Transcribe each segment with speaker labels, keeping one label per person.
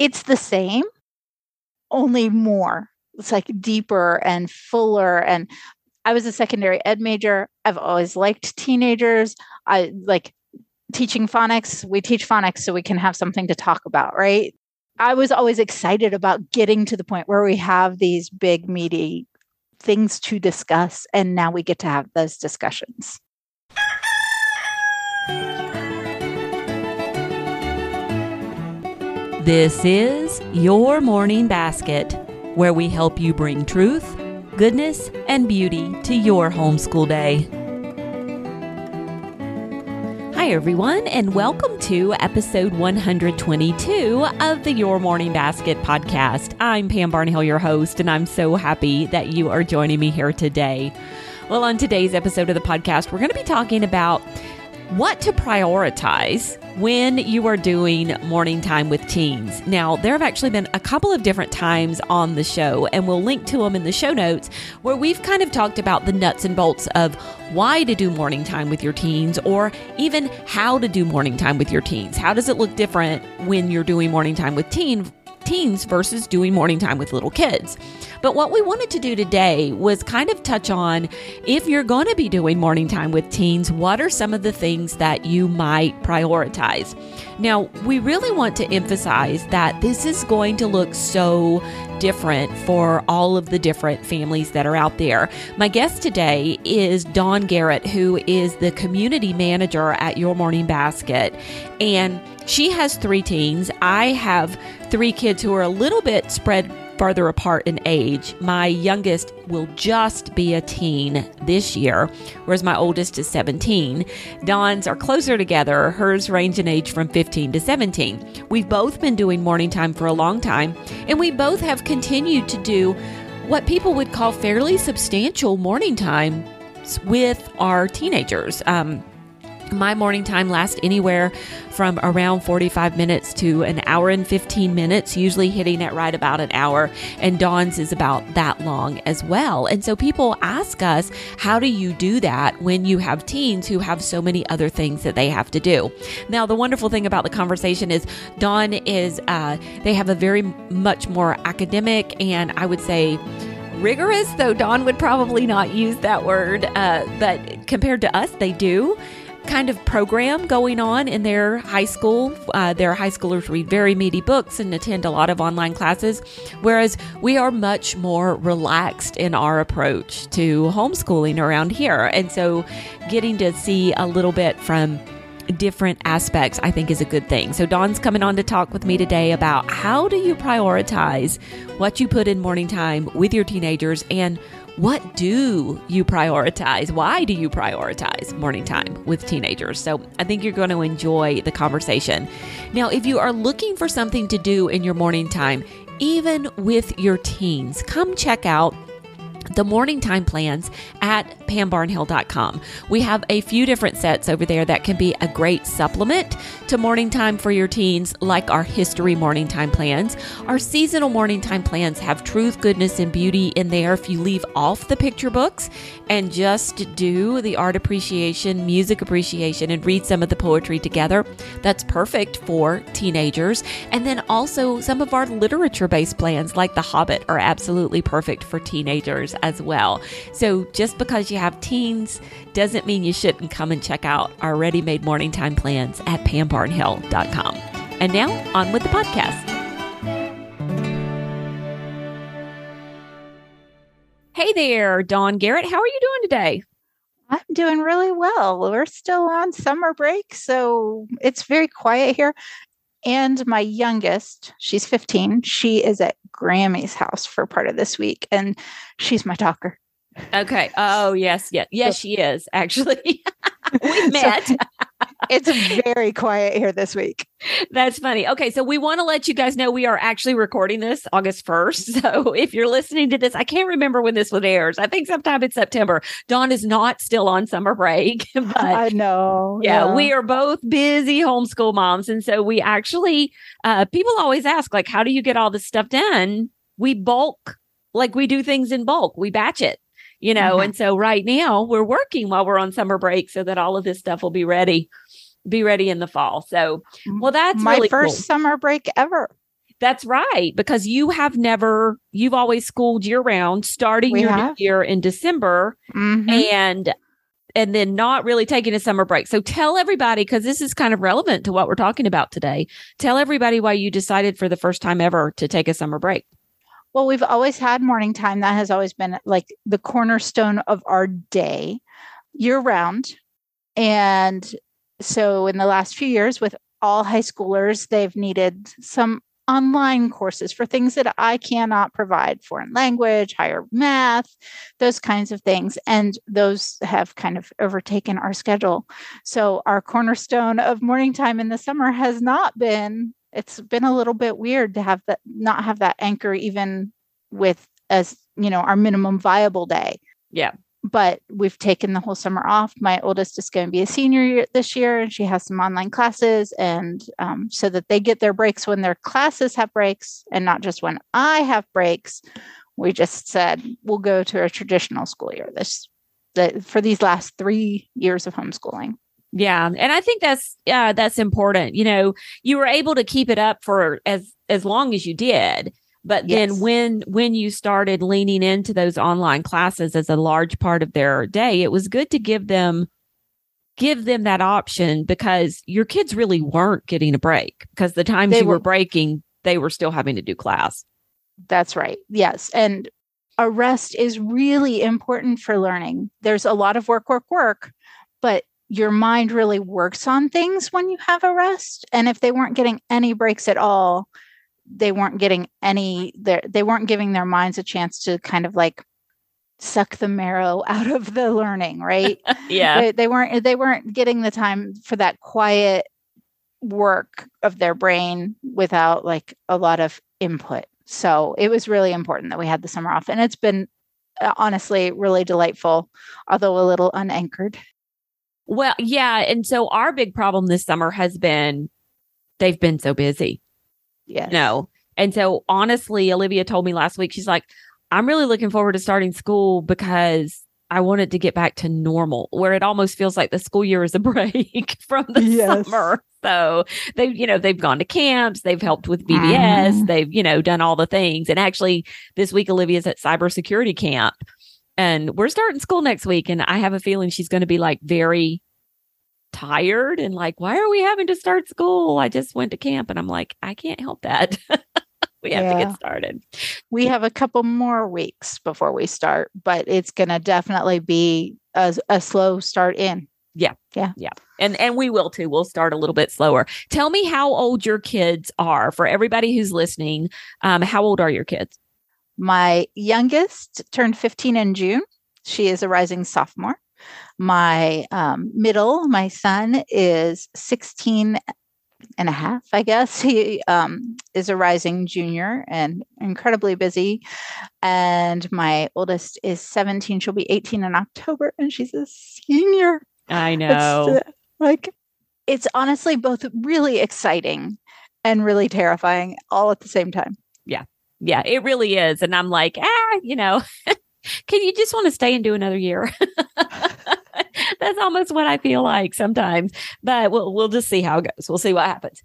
Speaker 1: it's the same, only more. It's like deeper and fuller. And I was a secondary ed major. I've always liked teenagers. I like teaching phonics. We teach phonics so we can have something to talk about, right? I was always excited about getting to the point where we have these big, meaty things to discuss. And now we get to have those discussions.
Speaker 2: This is Your Morning Basket, where we help you bring truth, goodness, and beauty to your homeschool day. Hi, everyone, and welcome to episode 122 of the Your Morning Basket podcast. I'm Pam Barnhill, your host, and I'm so happy that you are joining me here today. Well, on today's episode of the podcast, we're going to be talking about what to prioritize when you are doing morning time with teens. Now, there have actually been a couple of different times on the show, and we'll link to them in the show notes, where we've kind of talked about the nuts and bolts of why to do morning time with your teens, or even how to do morning time with your teens. How does it look different when you're doing morning time with teen, teens versus doing morning time with little kids? But what we wanted to do today was kind of touch on if you're going to be doing morning time with teens, what are some of the things that you might prioritize? Now, we really want to emphasize that this is going to look so different for all of the different families that are out there. My guest today is Dawn Garrett, who is the community manager at Your Morning Basket. And she has three teens. I have three kids who are a little bit spread farther apart in age. My youngest will just be a teen this year, whereas my oldest is 17. Dawn's are closer together. Hers range in age from 15 to 17. We've both been doing morning time for a long time, and we both have continued to do what people would call fairly substantial morning time with our teenagers. Um, my morning time lasts anywhere from around 45 minutes to an hour and 15 minutes, usually hitting at right about an hour. And Dawn's is about that long as well. And so people ask us, how do you do that when you have teens who have so many other things that they have to do? Now, the wonderful thing about the conversation is Dawn is, uh, they have a very much more academic and I would say, rigorous, though Dawn would probably not use that word, uh, but compared to us, they do kind of program going on in their high school. Uh, their high schoolers read very meaty books and attend a lot of online classes, whereas we are much more relaxed in our approach to homeschooling around here. And so getting to see a little bit from different aspects I think is a good thing. So Dawn's coming on to talk with me today about how do you prioritize what you put in morning time with your teenagers and what do you prioritize? Why do you prioritize morning time with teenagers? So I think you're going to enjoy the conversation. Now, if you are looking for something to do in your morning time, even with your teens, come check out the morning time plans at pambarnhill.com. We have a few different sets over there that can be a great supplement to morning time for your teens, like our history morning time plans. Our seasonal morning time plans have truth, goodness, and beauty in there. If you leave off the picture books and just do the art appreciation, music appreciation, and read some of the poetry together, that's perfect for teenagers. And then also some of our literature based plans, like The Hobbit, are absolutely perfect for teenagers as well. So just because you have teens doesn't mean you shouldn't come and check out our ready made morning time plans at pambarnhill.com. And now on with the podcast. Hey there, Dawn Garrett. How are you doing today?
Speaker 1: I'm doing really well. We're still on summer break, so it's very quiet here. And my youngest, she's 15, she is at Grammy's house for part of this week, and she's my talker.
Speaker 2: Okay. Oh, yes. Yes. Yes, she is actually. we met. So,
Speaker 1: it's very quiet here this week.
Speaker 2: That's funny. Okay, so we want to let you guys know we are actually recording this August 1st. So if you're listening to this, I can't remember when this one airs. I think sometime in September. Dawn is not still on summer break.
Speaker 1: But I know.
Speaker 2: Yeah, yeah, we are both busy homeschool moms. And so we actually, uh, people always ask, like, how do you get all this stuff done? We bulk, like we do things in bulk, we batch it you know mm-hmm. and so right now we're working while we're on summer break so that all of this stuff will be ready be ready in the fall. So, well, that's
Speaker 1: my
Speaker 2: really
Speaker 1: first
Speaker 2: cool.
Speaker 1: summer break ever.
Speaker 2: That's right, because you have never, you've always schooled year round, starting
Speaker 1: We
Speaker 2: your year in December
Speaker 1: Mhm.
Speaker 2: and and then not really taking a summer break. So tell everybody, because this is kind of relevant to what we're talking about today. Tell everybody why you decided for the first time ever to take a summer break.
Speaker 1: Well, we've always had morning time. That has always been like the cornerstone of our day year round. And so in the last few years, with all high schoolers, they've needed some online courses for things that I cannot provide foreign language, higher math, those kinds of things. And those have kind of overtaken our schedule. So our cornerstone of morning time in the summer has not been, it's been a little bit weird to have that, not have that anchor even with as, you know, our minimum viable day.
Speaker 2: Yeah.
Speaker 1: But we've taken the whole summer off. My oldest is going to be a senior year this year, and she has some online classes, and um, so that they get their breaks when their classes have breaks, and not just when I have breaks. We just said we'll go to a traditional school year this the, for these last three years of homeschooling.
Speaker 2: Yeah, and I think that's yeah, that's important. You know, you were able to keep it up for as as long as you did, but then when when you started leaning into those online classes as a large part of their day, it was good to give them give them that option because your kids really weren't getting a break because the times
Speaker 1: They
Speaker 2: you were
Speaker 1: were-
Speaker 2: breaking, they were still having to do class.
Speaker 1: That's right. Yes. And a rest is really important for learning. There's a lot of work, work, work, but your mind really works on things when you have a rest. And if they weren't getting any breaks at all, they weren't getting any, they weren't giving their minds a chance to kind of like suck the marrow out of the learning, right?
Speaker 2: Yeah.
Speaker 1: they, they weren't they weren't getting the time for that quiet work of their brain without like a lot of input so it was really important that we had the summer off and it's been uh, honestly really delightful although a little unanchored
Speaker 2: Well, yeah, and so our big problem this summer has been they've been so busy.
Speaker 1: yes
Speaker 2: No. And so honestly, Olivia told me last week, she's like, I'm really looking forward to starting school because I wanted to get back to normal, where it almost feels like the school year is a break from the
Speaker 1: Yes.
Speaker 2: summer. So they've, you know, they've gone to camps, they've helped with VBS,
Speaker 1: Mhm.
Speaker 2: they've, you know, done all the things. And actually, this week, Olivia's at cybersecurity camp and we're starting school next week. And I have a feeling she's going to be like very tired and like, why are we having to start school? I just went to camp and I'm like, I can't help that. we have to get started.
Speaker 1: we have a couple more weeks before we start but it's going to definitely be a, a slow start in Yeah. Yeah. Yeah.
Speaker 2: And and we will too. We'll start a little bit slower. Tell me how old your kids are for everybody who's listening. Um, how old are your kids?
Speaker 1: My youngest turned 15 in June. She is a rising sophomore. My um, middle, my son, is 16 and a half, I guess. He um, is a rising junior and incredibly busy. And my oldest is 17. She'll be 18 in October, and she's a senior.
Speaker 2: I
Speaker 1: It's,
Speaker 2: know.
Speaker 1: uh, like, it's honestly both really exciting and really terrifying all at the same time.
Speaker 2: yeah, it really is. And I'm like, ah, you know, can you just want to stay and do another year? That's almost what I feel like sometimes. But we'll we'll just see how it goes. We'll see what happens.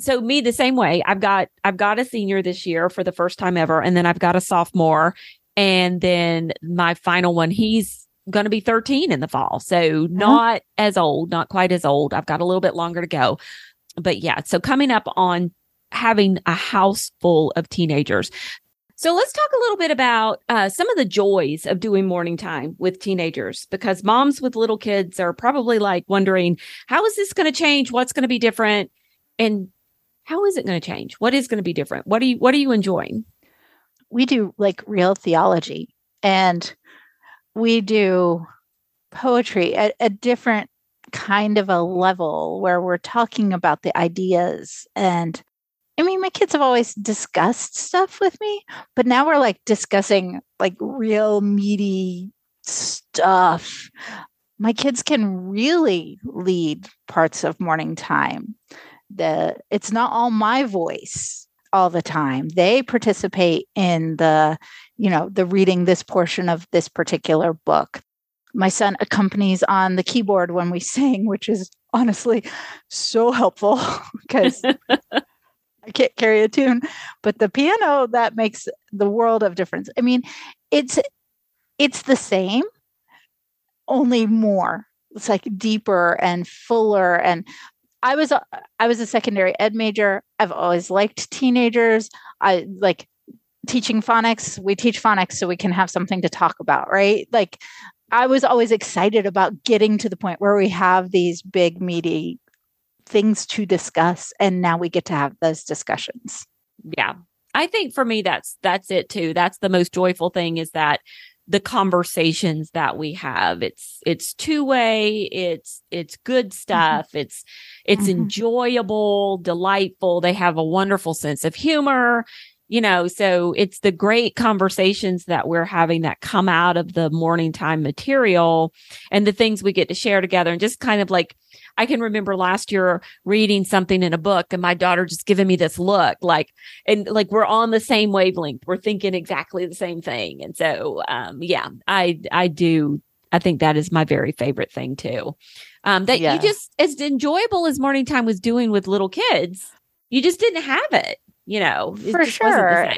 Speaker 2: So me the same way. I've got I've got a senior this year for the first time ever, and then I've got a sophomore, and then my final one, he's going to be 13 in the fall. So not as old, not quite as old. I've got a little bit longer to go. But yeah, so coming up on having a house full of teenagers. So let's talk a little bit about uh, some of the joys of doing morning time with teenagers because moms with little kids are probably like wondering, how is this going to change? What's going to be different? And how is it going to change? What is going to be different? What are you, what are you enjoying?
Speaker 1: we do like real theology and we do poetry at a different kind of a level where we're talking about the ideas and I mean my kids have always discussed stuff with me but now we're like discussing like real meaty stuff. My kids can really lead parts of morning time. The it's not all my voice all the time. They participate in the you know the reading this portion of this particular book. My son accompanies on the keyboard when we sing which is honestly so helpful because I can't carry a tune, but the piano that makes the world of difference. I mean, it's it's the same, only more. It's like deeper and fuller and I was I was a secondary ed major. I've always liked teenagers. I like teaching phonics. We teach phonics so we can have something to talk about, right? Like I was always excited about getting to the point where we have these big meaty things to discuss and now we get to have those discussions.
Speaker 2: Yeah. I think for me that's that's it too. That's the most joyful thing is that the conversations that we have it's it's two way it's it's good mm-hmm. stuff mm-hmm. it's it's mm-hmm. enjoyable delightful they have a wonderful sense of humor you know so it's the great conversations that we're having that come out of the morning time material and the things we get to share together and just kind of like I can remember last year reading something in a book and my daughter just giving me this look like, and like we're on the same wavelength. We're thinking exactly the same thing. And so, um, yeah, I, I do. I think that is my very favorite thing too. Um, that yeah. you just, as enjoyable as morning time was doing with little kids, you just didn't have it, you know,
Speaker 1: for sure.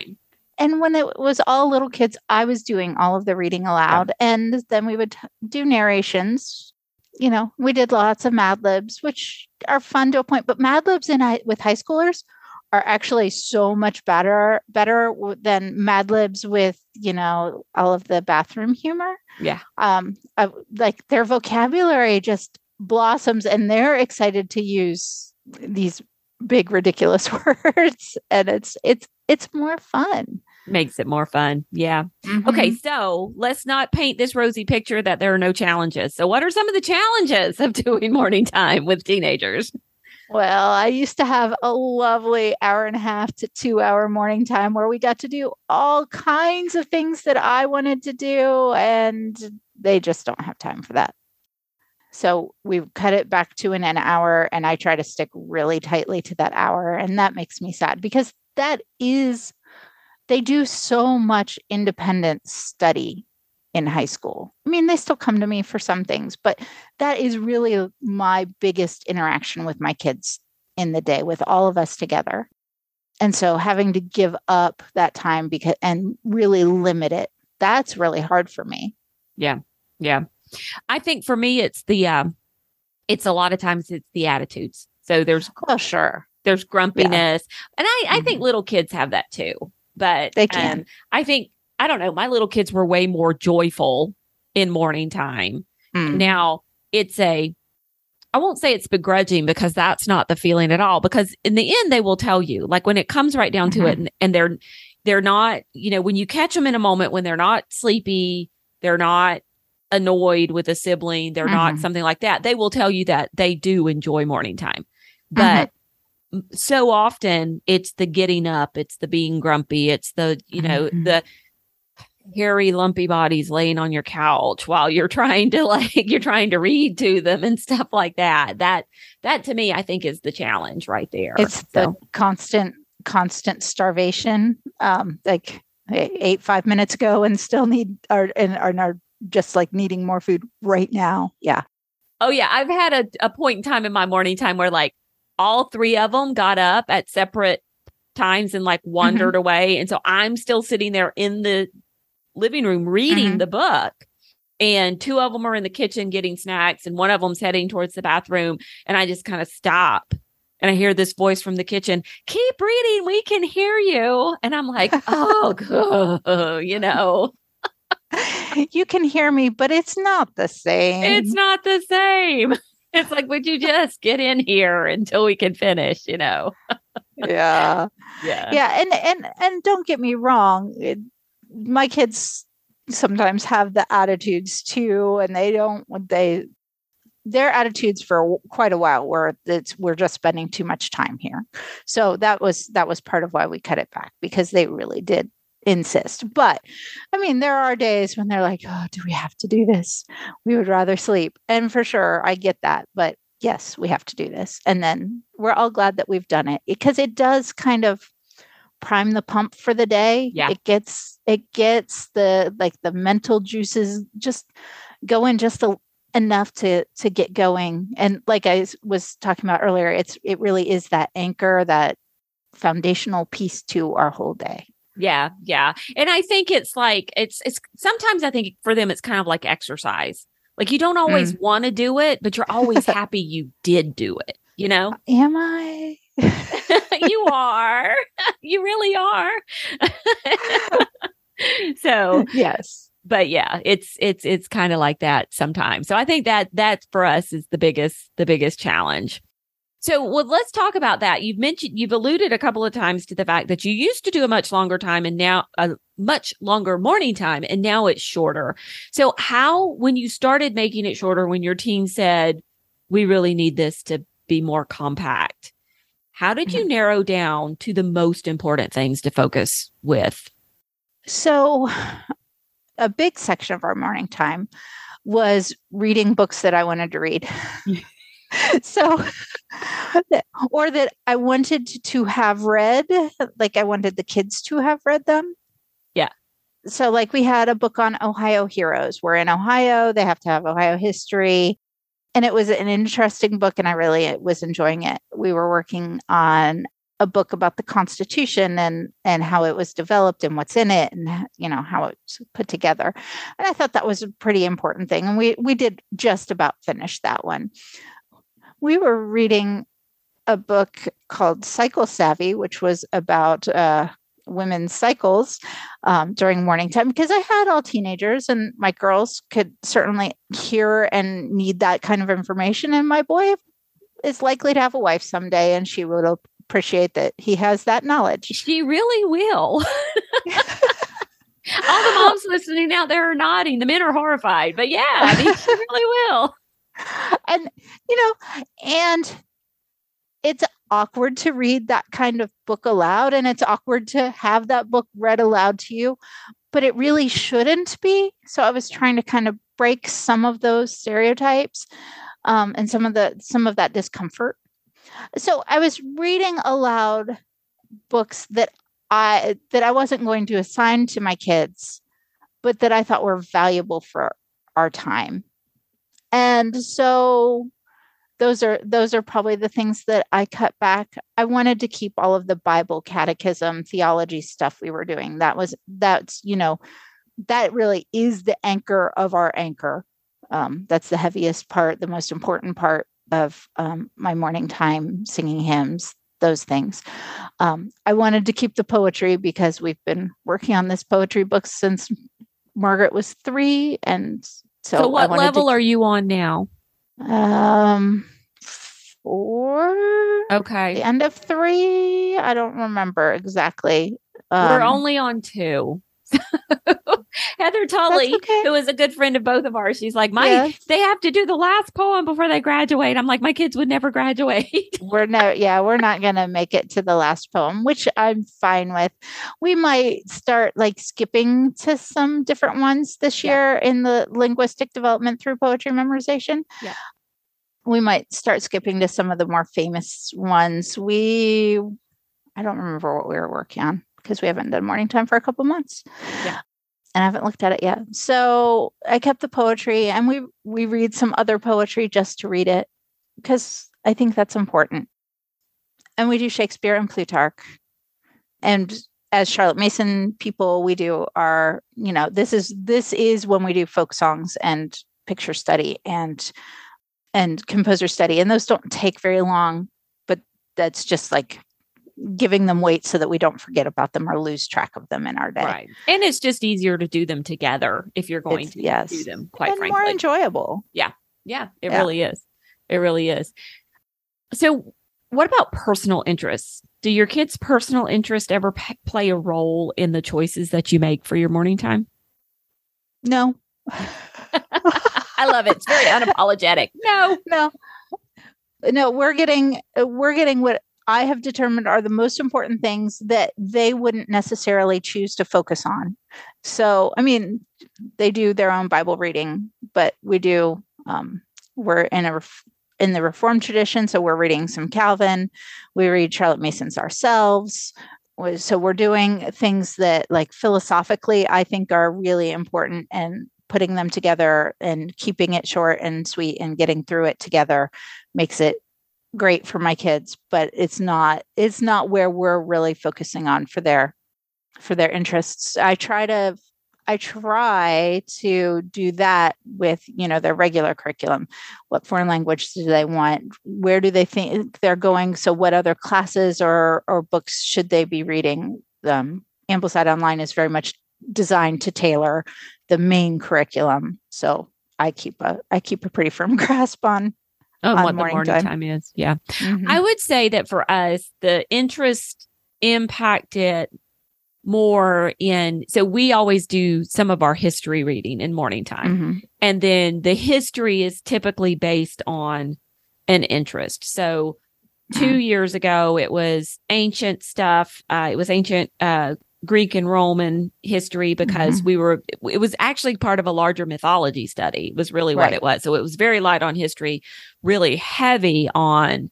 Speaker 1: And when it was all little kids, I was doing all of the reading aloud. Yeah. And then we would t- do narrations you know, we did lots of Mad Libs, which are fun to a point, but Mad Libs in with high schoolers are actually so much better better than Mad Libs with you know all of the bathroom humor.
Speaker 2: Yeah,
Speaker 1: um, I, like their vocabulary just blossoms, and they're excited to use these big ridiculous words, and it's it's it's more fun
Speaker 2: makes it more fun. Yeah. Mm-hmm. Okay. So let's not paint this rosy picture that there are no challenges. So, what are some of the challenges of doing morning time with teenagers?
Speaker 1: Well, I used to have a lovely hour and a half to two hour morning time where we got to do all kinds of things that I wanted to do, and they just don't have time for that. So we've cut it back to an, an hour, and I try to stick really tightly to that hour. And that makes me sad because that is they do so much independent study in high school. I mean, they still come to me for some things, but that is really my biggest interaction with my kids in the day with all of us together. And so having to give up that time because and really limit it, that's really hard for me.
Speaker 2: Yeah. Yeah. I think for me it's the um it's a lot of times it's the attitudes. So there's
Speaker 1: oh sure.
Speaker 2: There's grumpiness. Yeah. And I, I mm-hmm. think little kids have that too but
Speaker 1: they can. Um,
Speaker 2: I think I don't know. My little kids were way more joyful in morning time. Mm. Now it's a I won't say it's begrudging because that's not the feeling at all. Because in the end, they will tell you, like when it comes right down mm-hmm. to it, mm-hmm. and, and they're they're not, you know, when you catch them in a moment when they're not sleepy, they're not annoyed with a sibling, they're mm-hmm. not something like that. They will tell you that they do enjoy morning time, but so often it's the getting up, it's the being grumpy, it's the, you know, mm-hmm. the hairy, lumpy bodies laying on your couch while you're trying to like, you're trying to read to them and stuff like that. That, that to me, I think is the challenge right there.
Speaker 1: It's so. the constant, constant starvation. Um, like ate five minutes ago and still need, are, and are, are just like needing more food right now. Yeah.
Speaker 2: Oh yeah. I've had a, a point in time in my morning time where like, all three of them got up at separate times and like mm-hmm. wandered mm-hmm. away. And so I'm still sitting there in the living room reading mm-hmm. the book. And two of them are in the kitchen getting snacks, and one of them's heading towards the bathroom. And I just kind of stop and I hear this voice from the kitchen, keep reading, we can hear you. And I'm like, oh, you know.
Speaker 1: you can hear me, but it's not the same.
Speaker 2: It's not the same it's like, would you just get in here until we can finish, you know?
Speaker 1: yeah.
Speaker 2: Yeah.
Speaker 1: Yeah. And, and, and don't get me wrong. It, my kids sometimes have the attitudes too, and they don't, they, their attitudes for quite a while were that we're just spending too much time here. So that was, that was part of why we cut it back because they really did insist. But I mean, there are days when they're like, oh, do we have to do this? We would rather sleep. And for sure, I get that. But yes, we have to do this. And then we're all glad that we've done it because it does kind of prime the pump for the day.
Speaker 2: Yeah.
Speaker 1: It gets, it gets the, like the mental juices just going just a, enough to to get going and like i was talking about earlier it's it really is that anchor that foundational piece to our whole day.
Speaker 2: Yeah, yeah. And I think it's like it's it's sometimes I think for them it's kind of like exercise. Like you don't always mm. want to do it, but you're always happy you did do it, you know?
Speaker 1: Am I?
Speaker 2: you are. you really are. so,
Speaker 1: yes.
Speaker 2: But yeah, it's it's it's kind of like that sometimes. So I think that that for us is the biggest the biggest challenge. So, well, let's talk about that. You've mentioned, you've alluded a couple of times to the fact that you used to do a much longer time and now a much longer morning time, and now it's shorter. So, how, when you started making it shorter, when your team said, we really need this to be more compact, how did you mm-hmm. narrow down to the most important things to focus with?
Speaker 1: So, a big section of our morning time was reading books that I wanted to read. so or that I wanted to have read, like I wanted the kids to have read them.
Speaker 2: Yeah.
Speaker 1: So like we had a book on Ohio heroes. We're in Ohio, they have to have Ohio history. And it was an interesting book and I really uh, was enjoying it. We were working on a book about the constitution and and how it was developed and what's in it and you know how it's put together and i thought that was a pretty important thing and we we did just about finish that one we were reading a book called Cycle Savvy, which was about uh, women's cycles um, during morning time because I had all teenagers and my girls could certainly hear and need that kind of information. And my boy is likely to have a wife someday and she will appreciate that he has that knowledge.
Speaker 2: She really will. all the moms listening out there are nodding. The men are horrified, but yeah, I mean, she really will
Speaker 1: and you know and it's awkward to read that kind of book aloud and it's awkward to have that book read aloud to you but it really shouldn't be. So i was trying to kind of break some of those stereotypes um, and some of the some of that discomfort. So i was reading aloud books that i that i wasn't going to assign to my kids but that i thought were valuable for our time and so those are those are probably the things that I cut back. I wanted to keep all of the Bible catechism theology stuff we were doing. That was that's you know that really is the anchor of our anchor. Um, that's the heaviest part, the most important part of um, my morning time singing hymns, those things. Um, I wanted to keep the poetry because we've been working on this poetry book since Margaret was three, and
Speaker 2: so, so what level to, are you on now?
Speaker 1: Um, four.
Speaker 2: Okay.
Speaker 1: The end of three. I don't remember exactly.
Speaker 2: Um, We're only on two. Heather Tully, okay. who is a good friend of both of ours, she's like, "My, yes. they have to do the last poem before they graduate." I'm like, "My kids would never graduate."
Speaker 1: we're no, yeah, we're not gonna make it to the last poem, which I'm fine with. We might start like skipping to some different ones this year yeah. in the linguistic development through poetry memorization.
Speaker 2: Yeah.
Speaker 1: We might start skipping to some of the more famous ones. We, I don't remember what we were working on because we haven't done morning time for a couple months.
Speaker 2: Yeah
Speaker 1: and I haven't looked at it yet. So I kept the poetry and we we read some other poetry just to read it because I think that's important. And we do Shakespeare and Plutarch. And as Charlotte Mason people, we do our, you know, this is this is when we do folk songs and picture study and and composer study. And those don't take very long, but that's just like giving them weight so that we don't forget about them or lose track of them in our day.
Speaker 2: Right. And it's just easier to do them together if you're going it's, to yes. do them, quite
Speaker 1: and
Speaker 2: frankly.
Speaker 1: more enjoyable.
Speaker 2: Yeah. Yeah. It yeah. really is. It really is. So, what about personal interests? Do your kids' personal interest ever p- play a role in the choices that you make for your morning time?
Speaker 1: No.
Speaker 2: I love it. It's very unapologetic. No,
Speaker 1: no, no. We're getting we're getting what I have determined are the most important things that they wouldn't necessarily choose to focus on. So, I mean, they do their own Bible reading, but we do. Um, we're in a in the Reformed tradition, so we're reading some Calvin. We read Charlotte Mason's ourselves. So we're doing things that, like philosophically, I think are really important, and putting them together and keeping it short and sweet and getting through it together makes it great for my kids, but it's not it's not where we're really focusing on for their for their interests. I try to I try to do that with, you know, their regular curriculum. What foreign language do they want? Where do they think they're going? So what other classes or or books should they be reading? Um, Ambleside Online is very much designed to tailor the main curriculum. So I keep a I keep a pretty firm grasp on
Speaker 2: oh, what morning the morning time. time is. Yeah. Mm-hmm. I would say that for us, the interest impacted more in so we always do some of our history reading in morning time mm-hmm. and then the history is typically based on an interest so 2 mm-hmm. years ago it was ancient stuff uh, it was ancient uh, greek and roman history because mm-hmm. we were it was actually part of a larger mythology study was really right. what it was so it was very light on history really heavy on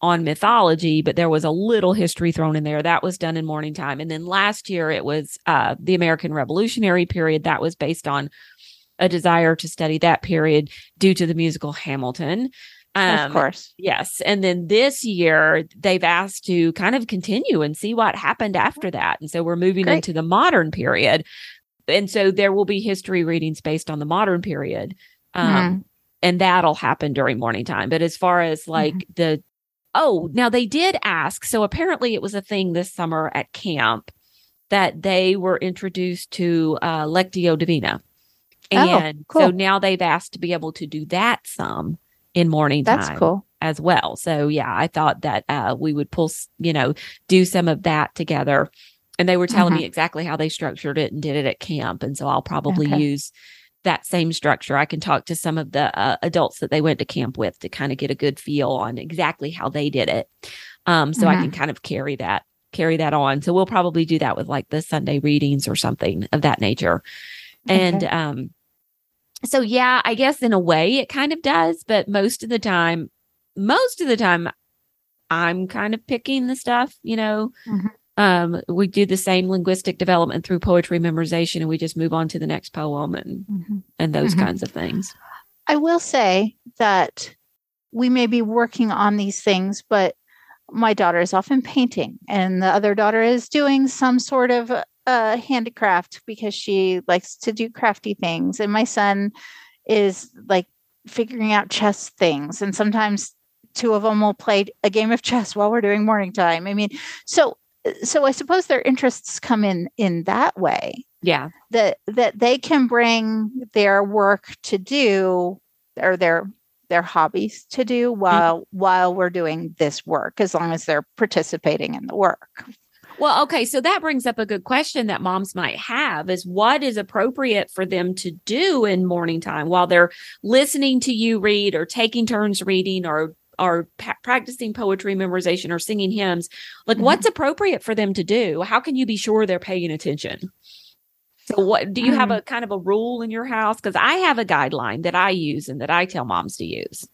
Speaker 2: on mythology, but there was a little history thrown in there. That was done in morning time. And then last year it was uh, the American Revolutionary period. That was based on a desire to study that period due to the musical Hamilton.
Speaker 1: Um, of course.
Speaker 2: Yes. And then this year they've asked to kind of continue and see what happened after that. And so we're moving Great. into the modern period. And so there will be history readings based on the modern period. Um, mm-hmm. And that'll happen during morning time. But as far as like mm-hmm. the Oh, now they did ask. So apparently it was a thing this summer at camp that they were introduced to uh, Lectio Divina. Oh, and oh, cool. so now they've asked to be able to do that some in morning time.
Speaker 1: That's cool.
Speaker 2: As well. So yeah, I thought that uh, we would pull, you know, do some of that together. And they were telling mm-hmm. me exactly how they structured it and did it at camp. And so I'll probably okay. use that same structure. I can talk to some of the uh, adults that they went to camp with to kind of get a good feel on exactly how they did it. Um, so mm-hmm. I can mm-hmm. kind of carry that carry that on. So we'll probably do that with like the Sunday readings or something of that nature. Okay. And um so yeah, I guess in a way it kind of does, but most of the time most of the time I'm kind of picking the stuff, you know. Mm-hmm. Um, we do the same linguistic development through poetry memorization and we just move on to the next poem and mm-hmm. and those mm-hmm. kinds of things.
Speaker 1: I will say that we may be working on these things, but my daughter is often painting and the other daughter is doing some sort of uh, handicraft because she likes to do crafty things. And my son is like figuring out chess things. And sometimes two of them will play a game of chess while we're doing morning time. I mean, so so I suppose their interests come in in that way.
Speaker 2: Yeah.
Speaker 1: That that they can bring their work to do or their their hobbies to do while mm-hmm. while we're doing this work as long as they're participating in the work.
Speaker 2: Well, okay, so that brings up a good question that moms might have is what is appropriate for them to do in morning time while they're listening to you read or taking turns reading or are pa- practicing poetry memorization or singing hymns? Like mm-hmm. what's appropriate for them to do? How can you be sure they're paying attention? So what do you have mm-hmm. a kind of a rule in your house? Because i have a guideline that i use and that i tell moms to use.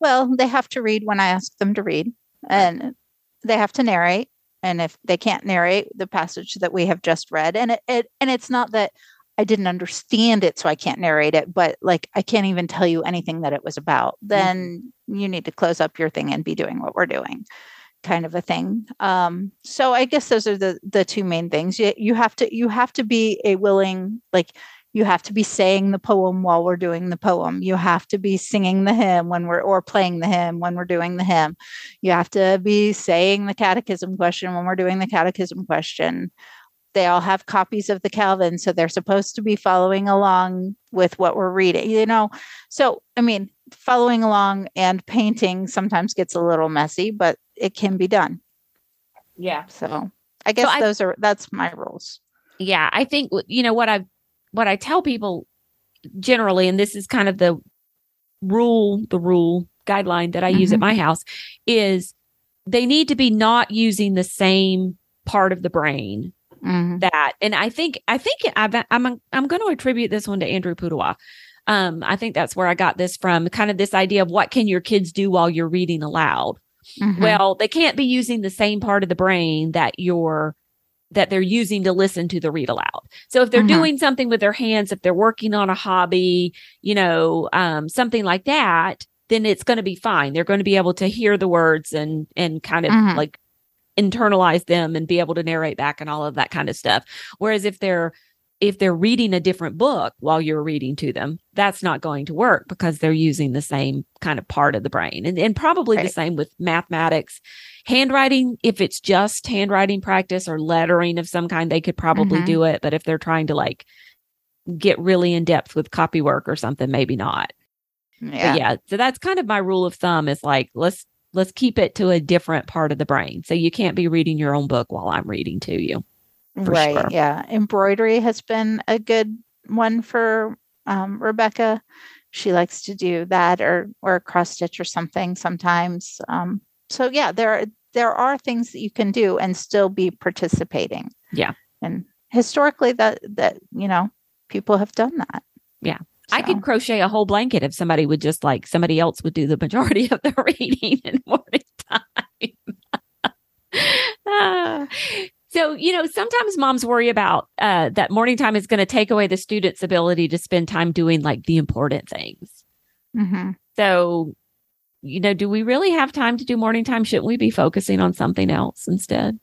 Speaker 1: Well they have to read when i ask them to read and they have to narrate and if they can't narrate the passage that we have just read and it, it and it's not that I didn't understand it, so I can't narrate it, but like I can't even tell you anything that it was about, then mm-hmm. you need to close up your thing and be doing what we're doing kind of a thing. Um, so I guess those are the the two main things. You, you have to you have to be a willing like you have to be saying the poem while we're doing the poem. You have to be singing the hymn when we're or playing the hymn when we're doing the hymn. You have to be saying the catechism question when we're doing the catechism question they all have copies of the Calvin, so they're supposed to be following along with what we're reading, you know. So, I mean, following along and painting sometimes gets a little messy, but it can be done.
Speaker 2: Yeah.
Speaker 1: So, I guess so those I, are that's my rules.
Speaker 2: Yeah, I think you know what I what I tell people generally and this is kind of the rule the rule guideline that I mm-hmm. use at mm-hmm. my house is they need to be not using the same part of the brain mm-hmm. that. And I think, I think I've, I'm, I'm going to attribute this one to Andrew Pudewa. Um, I think that's where I got this from kind of this idea of what can your kids do while you're reading aloud? Mm-hmm. Well, they can't be using the same part of the brain that you're that they're using to listen to the read aloud. So if they're mm-hmm. doing something with their hands, if they're working on a hobby, you know, um, something like that, then it's going to be fine. They're going to be able to hear the words and and kind of mm-hmm. like internalize them and be able to narrate back and all of that kind of stuff. Whereas if they're if they're reading a different book while you're reading to them, that's not going to work because they're using the same kind of part of the brain. And, and probably right. the same with mathematics. Handwriting, if it's just handwriting practice or lettering of some kind, they could probably mm-hmm. do it. But if they're trying to like get really in depth with copy work or something, maybe not. Yeah. But yeah. So that's kind of my rule of thumb is like, let's, let's keep it to a different part of the brain. So you can't be reading your own book while I'm reading to you
Speaker 1: right. Sure. Yeah. Embroidery has been a good one for um, Rebecca. She likes to do that or or cross stitch or something sometimes. Um, so yeah, there are there are things that you can do and still be participating.
Speaker 2: Yeah.
Speaker 1: And historically that that you know people have done that.
Speaker 2: Yeah. So. I could crochet a whole blanket if somebody would just like somebody else would do the majority of the reading in morning time. ah. So, you know, sometimes moms worry about uh, that morning time is going to take away the student's ability to spend time doing like the important things. Mm-hmm. So, you know, do we really have time to do morning time? Shouldn't we be focusing on something else instead?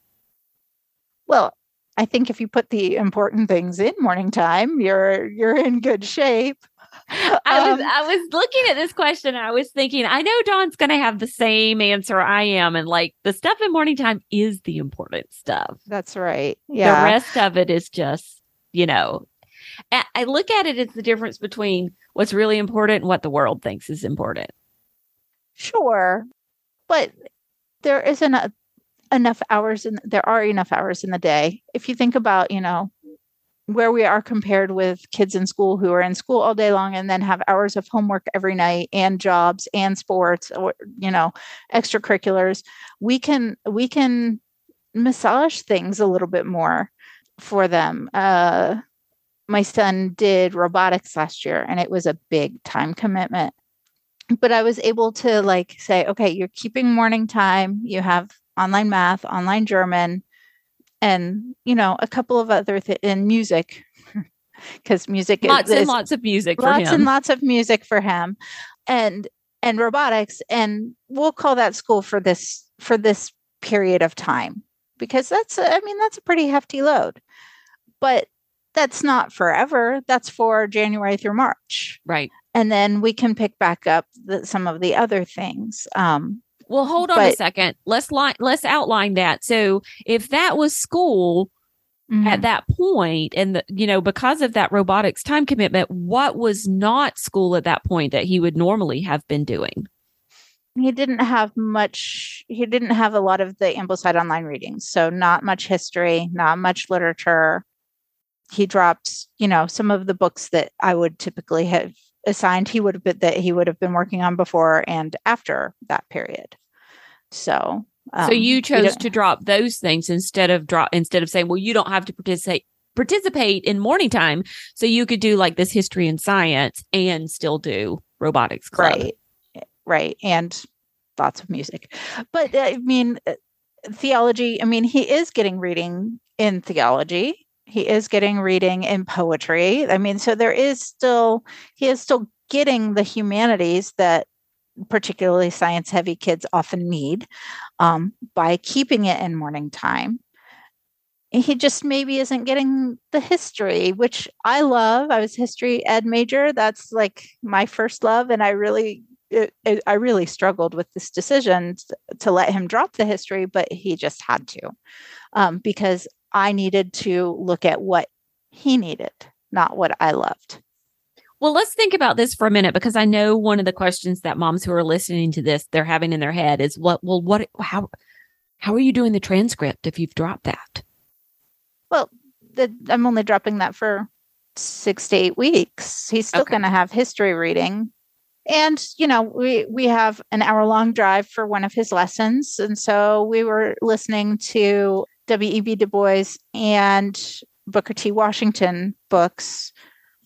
Speaker 1: Well, I think if you put the important things in morning time, you're you're in good shape.
Speaker 2: I was um, I was looking at this question. I was thinking, I know Dawn's going to have the same answer I am, and like the stuff in morning time is the important stuff.
Speaker 1: That's right. Yeah.
Speaker 2: The rest of it is just, you know, I look at it as the difference between what's really important and what the world thinks is important.
Speaker 1: Sure, but there isn't a, enough hours in there are enough hours in the day. If you think about, you know, where we are compared with kids in school who are in school all day long and then have hours of homework every night and jobs and sports or you know extracurriculars we can we can massage things a little bit more for them. Uh my son did robotics last year and it was a big time commitment. But i was able to like say okay you're keeping morning time. You have online math online german and you know a couple of other th- in music because music
Speaker 2: lots is, and lots of music
Speaker 1: lots and lots of music for him and and robotics and we'll call that school for this for this period of time because that's a, I mean that's a pretty hefty load. But that's not forever that's for January through March.
Speaker 2: Right.
Speaker 1: And then we can pick back up the, some of the other things um
Speaker 2: well, hold on but, a second. Let's line let's outline that. So if that was school mm-hmm. at that point and the, you know because of that robotics time commitment, what was not school at that point that he would normally have been doing?
Speaker 1: He didn't have much he didn't have a lot of the Ambleside online readings. So not much history, not much literature. He dropped, you know, some of the books that I would typically have assigned he would have been that he would have been working on before and after that period. So
Speaker 2: um, so you chose to drop those things instead of drop instead of saying, well, you don't have to participate participate in morning time, so you could do like this history and science and still do robotics club.
Speaker 1: Right, right, and lots of music. But uh, I mean, uh, theology. I mean, he is getting reading in theology he is getting reading in poetry. I mean, so there is still, he is still getting the humanities that particularly science heavy kids often need um, by keeping it in morning time. He just maybe isn't getting the history, which I love. I was history ed major. That's like my first love. And I really it, it, I really struggled with this decision to let him drop the history, but he just had to um, because I needed to look at what he needed, not what I loved.
Speaker 2: Well, let's think about this for a minute because I know one of the questions that moms who are listening to this they're having in their head is what well what how how are you doing the transcript if you've dropped that?
Speaker 1: Well, the, I'm only dropping that for 6 to 8 weeks. He's still okay. going to have history reading. And, you know, we we have an hour long drive for one of his lessons and so we were listening to W.E.B. Du Bois and Booker T. Washington books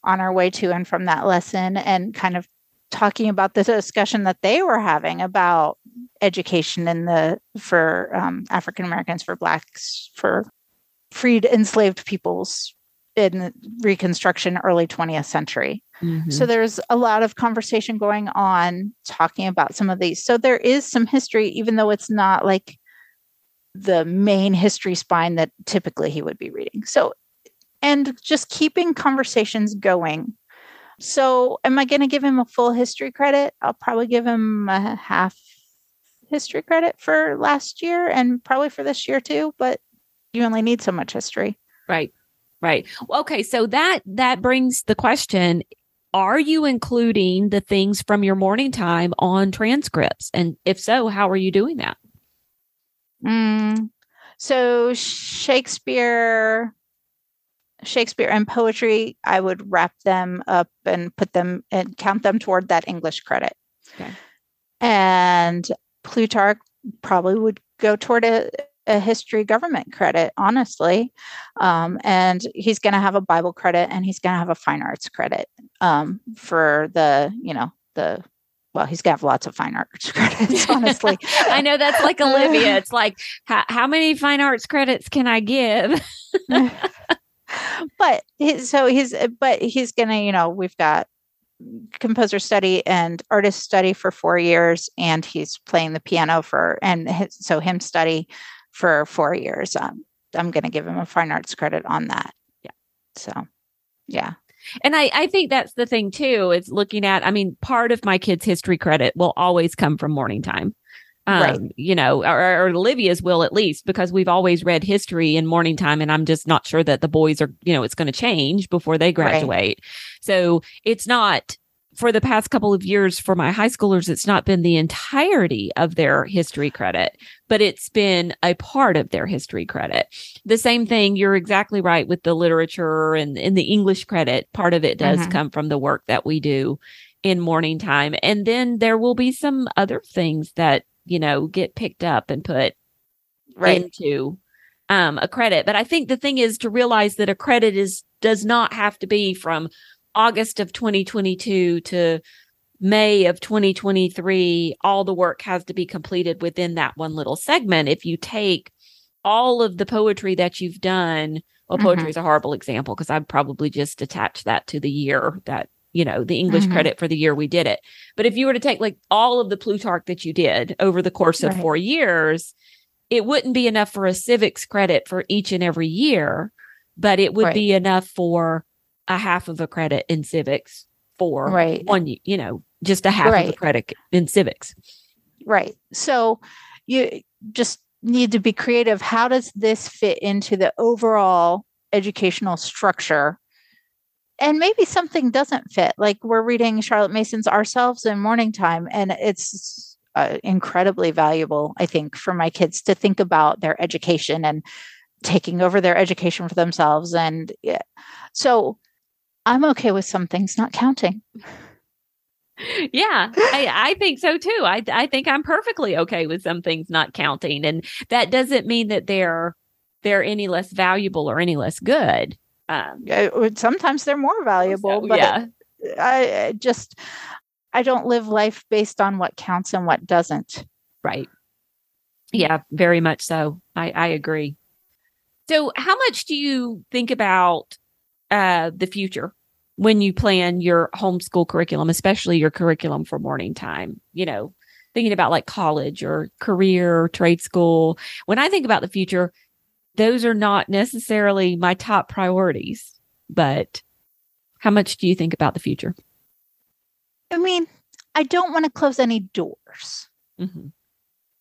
Speaker 1: on our way to and from that lesson and kind of talking about the discussion that they were having about education in the for um, African Americans, for blacks, for freed enslaved peoples in Reconstruction, early 20th century. Mm-hmm. So there's a lot of conversation going on talking about some of these. So there is some history, even though it's not like the main history spine that typically he would be reading. So, and just keeping conversations going. So, am I going to give him a full history credit? I'll probably give him a half history credit for last year and probably for this year too, but you only need so much history.
Speaker 2: Right. Right. Okay, so that that brings the question are you including the things from your morning time on transcripts? And if so, how are you doing that?
Speaker 1: Mm, so Shakespeare, Shakespeare and poetry, I would wrap them up and put them and count them toward that English credit. Okay. And Plutarch probably would go toward a, a history government credit, honestly. Um, and he's going to have a Bible credit and he's going to have a fine arts credit um, for the, you know, the well, he's got lots of fine arts credits, honestly.
Speaker 2: I know that's like Olivia. It's like, how, how many fine arts credits can I give?
Speaker 1: but so he's, but he's going to, you know, we've got composer study and artist study for four years, and he's playing the piano for, and his, so hymn study for four years. Um, I'm going to give him a fine arts credit on that. Yeah. So, yeah.
Speaker 2: And I, I think that's the thing too, is looking at, I mean, part of my kids' history credit will always come from morning time. Um, right. you know, or, or, Olivia's will at least, because we've always read history in morning time. And I'm just not sure that the boys are, you know, it's going to change before they graduate. Right. So it's not for the past couple of years for my high schoolers, it's not been the entirety of their history credit, but it's been a part of their history credit. The same thing, you're exactly right with the literature and in the English credit. Part of it does mm-hmm. come from the work that we do in morning time. And then there will be some other things that, you know, get picked up and put right. into um, a credit. But I think the thing is to realize that a credit is does not have to be from August of 2022 to May of 2023, all the work has to be completed within that one little segment. If you take all of the poetry that you've done, well, poetry mm-hmm. is a horrible example because I'd probably just attach that to the year that, you know, the English mm-hmm. credit for the year we did it. But if you were to take like all of the Plutarch that you did over the course of right. four years, it wouldn't be enough for a civics credit for each and every year, but it would right. be enough for a half of a credit in civics for right. one, you know, just a half right. of a credit in civics.
Speaker 1: Right. So you just need to be creative. How does this fit into the overall educational structure? And maybe something doesn't fit. Like we're reading Charlotte Mason's Ourselves in Morning Time, and it's uh, incredibly valuable, I think, for my kids to think about their education and taking over their education for themselves. And yeah. so I'm okay with some things not counting.
Speaker 2: Yeah, I, I think so too. I I think I'm perfectly okay with some things not counting, and that doesn't mean that they're they're any less valuable or any less good.
Speaker 1: Um, sometimes they're more valuable, so, but yeah. I, I just I don't live life based on what counts and what doesn't.
Speaker 2: Right. Yeah, very much so. I I agree. So, how much do you think about uh, the future when you plan your homeschool curriculum, especially your curriculum for morning time, you know, thinking about like college or career, trade school. When I think about the future, those are not necessarily my top priorities, but how much do you think about the future?
Speaker 1: I mean, I don't want to close any doors. Mm-hmm.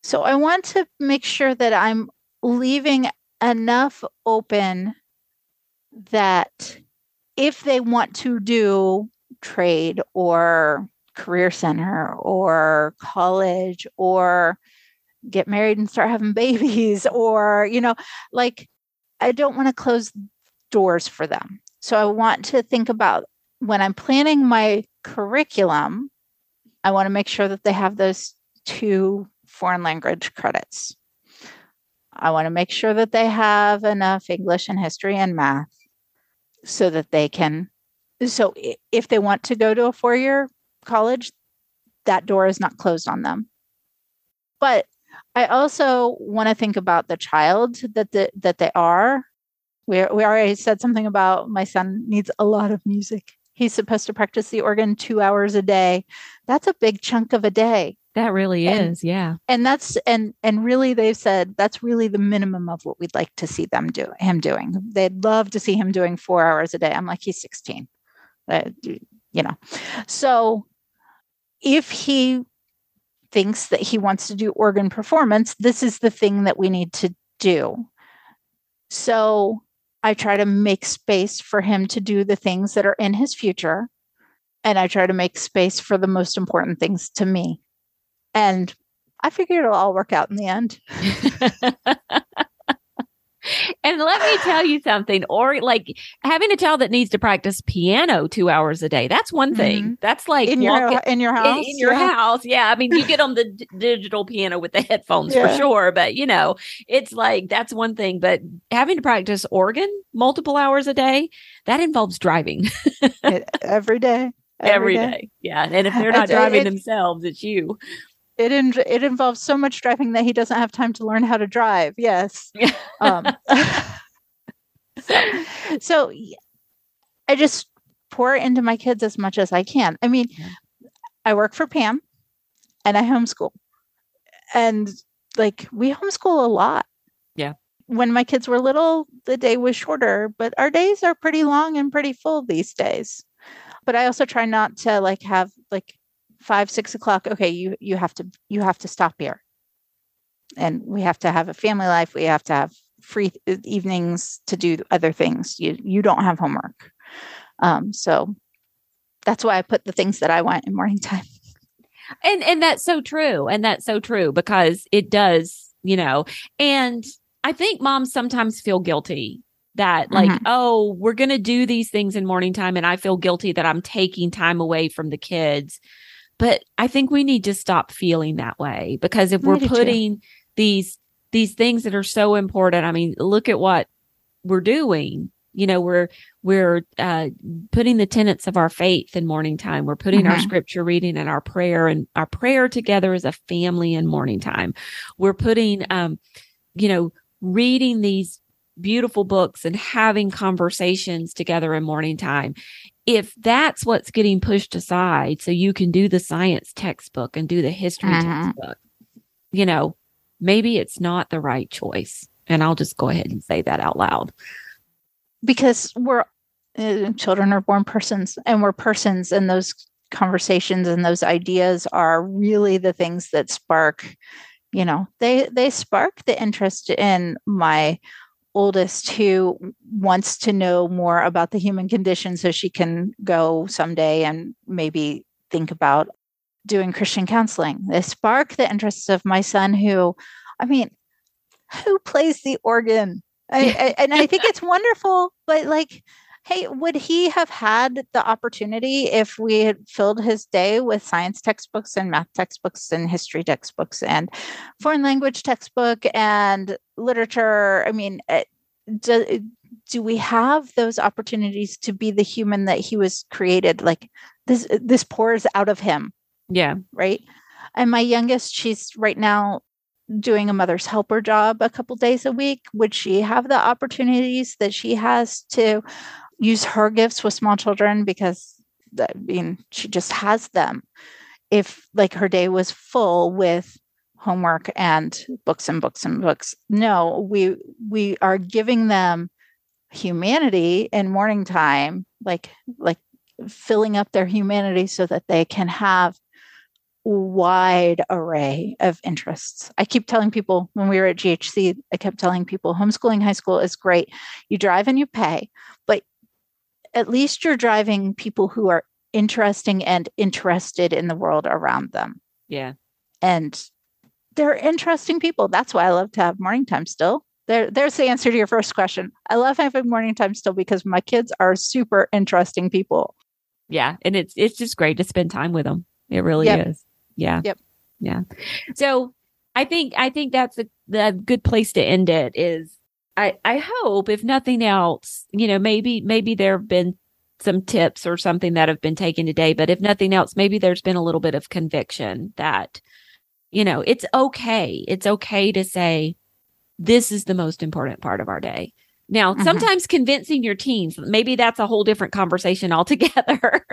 Speaker 1: So I want to make sure that I'm leaving enough open that if they want to do trade or career center or college or get married and start having babies or you know like i don't want to close doors for them. So i want to think about when i'm planning my curriculum i want to make sure that they have those two foreign language credits. I want to make sure that they have enough english and history and math so that they can so if they want to go to a four-year college that door is not closed on them. But i also want to think about the child that the, that they are We we already said something about my son needs a lot of music. He's supposed to practice the organ 2 hours a day. That's a big chunk of a day.
Speaker 2: That really
Speaker 1: And-
Speaker 2: is. Yeah.
Speaker 1: And that's and and really they've said that's really the minimum of what we'd like to see them do him doing. They'd love to see him doing 4 hours a day. I'm like he's 16. Uh, you know. So if he thinks that he wants to do organ performance, this is the thing that we need to do. So I try to make space for him to do the things that are in his future. And I try to make space for the most important things to me. And I figure it'll all work out in the end.
Speaker 2: and let me tell you something, or like having a child that needs to practice piano two hours a day. That's one mm-hmm. thing. That's like
Speaker 1: In your
Speaker 2: walking-
Speaker 1: in your house.
Speaker 2: in your
Speaker 1: yeah.
Speaker 2: house. Yeah. I mean, you get on the d- digital piano with the headphones for sure, but you know, it's like that's one thing. But having to practice organ multiple hours a day, that involves driving
Speaker 1: It- every day.
Speaker 2: every day. Yeah. And if they're not
Speaker 1: It's-
Speaker 2: driving
Speaker 1: it-
Speaker 2: themselves, it's you.
Speaker 1: It in, it involves so much driving that he doesn't have time to learn how to drive. Yes. Um, so, so I just pour into my kids as much as I can. I mean. I work for Pam and I homeschool. And like we homeschool a lot.
Speaker 2: Yeah.
Speaker 1: When my kids were little, the day was shorter, but our days are pretty long and pretty full these days. But I also try not to like have like five, six o'clock. Okay, you you have to you have to stop here. And we have to have a family life. We have to have free evenings to do other things. You you don't have homework. Um, so that's why I put the things that I want in morning time.
Speaker 2: And and that's so true. And that's so true because it does, you know. And I think moms sometimes feel guilty that like,
Speaker 1: Mhm.
Speaker 2: oh, we're going to do these things in morning time and I feel guilty that I'm taking time away from the kids. But I think we need to stop feeling that way because if we're putting these these things that are so important, I mean, look at what we're doing. You know, we're we're uh putting the tenets of our faith in morning time. We're putting our
Speaker 1: Mhm.
Speaker 2: scripture reading and our prayer and our prayer together as a family in morning time. We're putting, um, you know, reading these beautiful books and having conversations together in morning time. If that's what's getting pushed aside, so you can do the science textbook and do the history
Speaker 1: Mhm.
Speaker 2: textbook, you know, maybe it's not the right choice. And I'll just go ahead and say that out loud.
Speaker 1: because we're uh, children are born persons and we're persons and those conversations and those ideas are really the things that spark you know they they spark the interest in my oldest who wants to know more about the human condition so she can go someday and maybe think about doing christian counseling. They spark the interests of my son who i mean who plays the organ? I, I, and I think it's wonderful, but like, hey, would he have had the opportunity if we had filled his day with science textbooks and math textbooks and history textbooks and foreign language textbook and literature? I mean, eh, do, do we have those opportunities to be the human that he was created? Like this, this pours out of him
Speaker 2: Yeah.
Speaker 1: right? And my youngest, she's right now doing a mother's helper job a couple days a week. Would she have the opportunities that she has to use her gifts with small children? Because I mean, she just has them. If like her day was full with homework and books and books and books, no, we we are giving them humanity in morning time, like like filling up their humanity so that they can have wide array of interests. I keep telling people when we were at GHC, I kept telling people homeschooling high school is great. You drive and you pay, but at least you're driving people who are interesting and interested in the world around them.
Speaker 2: Yeah.
Speaker 1: And they're interesting people. That's why I love to have morning time still. There, there's the answer to your first question. I love having morning time still because my kids are super interesting people.
Speaker 2: Yeah. And it's it's just great to spend time with them. It really
Speaker 1: Yep.
Speaker 2: is. Yeah.
Speaker 1: Yep.
Speaker 2: Yeah. So I think I think that's a, the good place to end it is I I hope if nothing else, you know, maybe maybe there have been some tips or something that have been taken today, but if nothing else, maybe there's been a little bit of conviction that you know, it's okay. It's okay to say this is the most important part of our day. Now,
Speaker 1: Mhm.
Speaker 2: sometimes convincing your teens, maybe that's a whole different conversation altogether.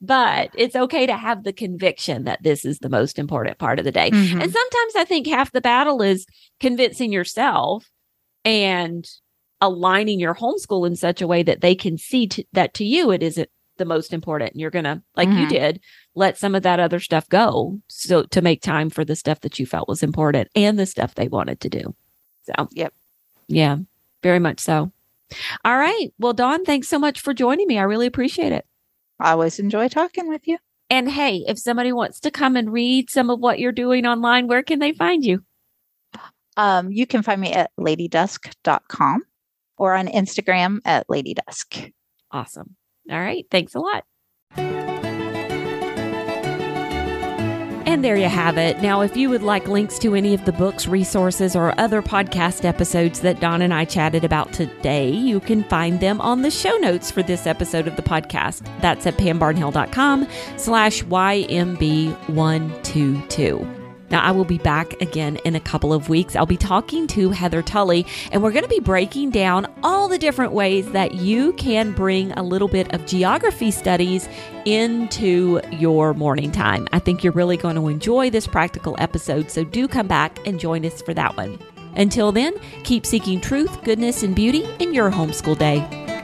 Speaker 2: but it's okay to have the conviction that this is the most important part of the day.
Speaker 1: Mhm.
Speaker 2: And sometimes I think half the battle is convincing yourself and aligning your homeschool in such a way that they can see to, that to you it isn't the most important. And you're going to, like you
Speaker 1: Mhm.
Speaker 2: did, let some of that other stuff go so to make time for the stuff that you felt was important and the stuff they wanted to do. So,
Speaker 1: Yep.
Speaker 2: Yeah, very much so. All right. Well, Dawn, thanks so much for joining me. I really appreciate it.
Speaker 1: I always enjoy talking with you.
Speaker 2: And hey, if somebody wants to come and read some of what you're doing online, where can they find you?
Speaker 1: Um, you can find me at ladydusk.com or on Instagram at ladydusk.
Speaker 2: Awesome. All right. Thanks a lot. And there you have it. Now, if you would like links to any of the books, resources, or other podcast episodes that Dawn and I chatted about today, you can find them on the show notes for this episode of the podcast. That's at pambarnhill.com slash YMB122. Now, I will be back again in a couple of weeks. I'll be talking to Heather Tully, and we're going to be breaking down all the different ways that you can bring a little bit of geography studies into your morning time. I think you're really going to enjoy this practical episode, so do come back and join us for that one. Until then, keep seeking truth, goodness, and beauty in your homeschool day.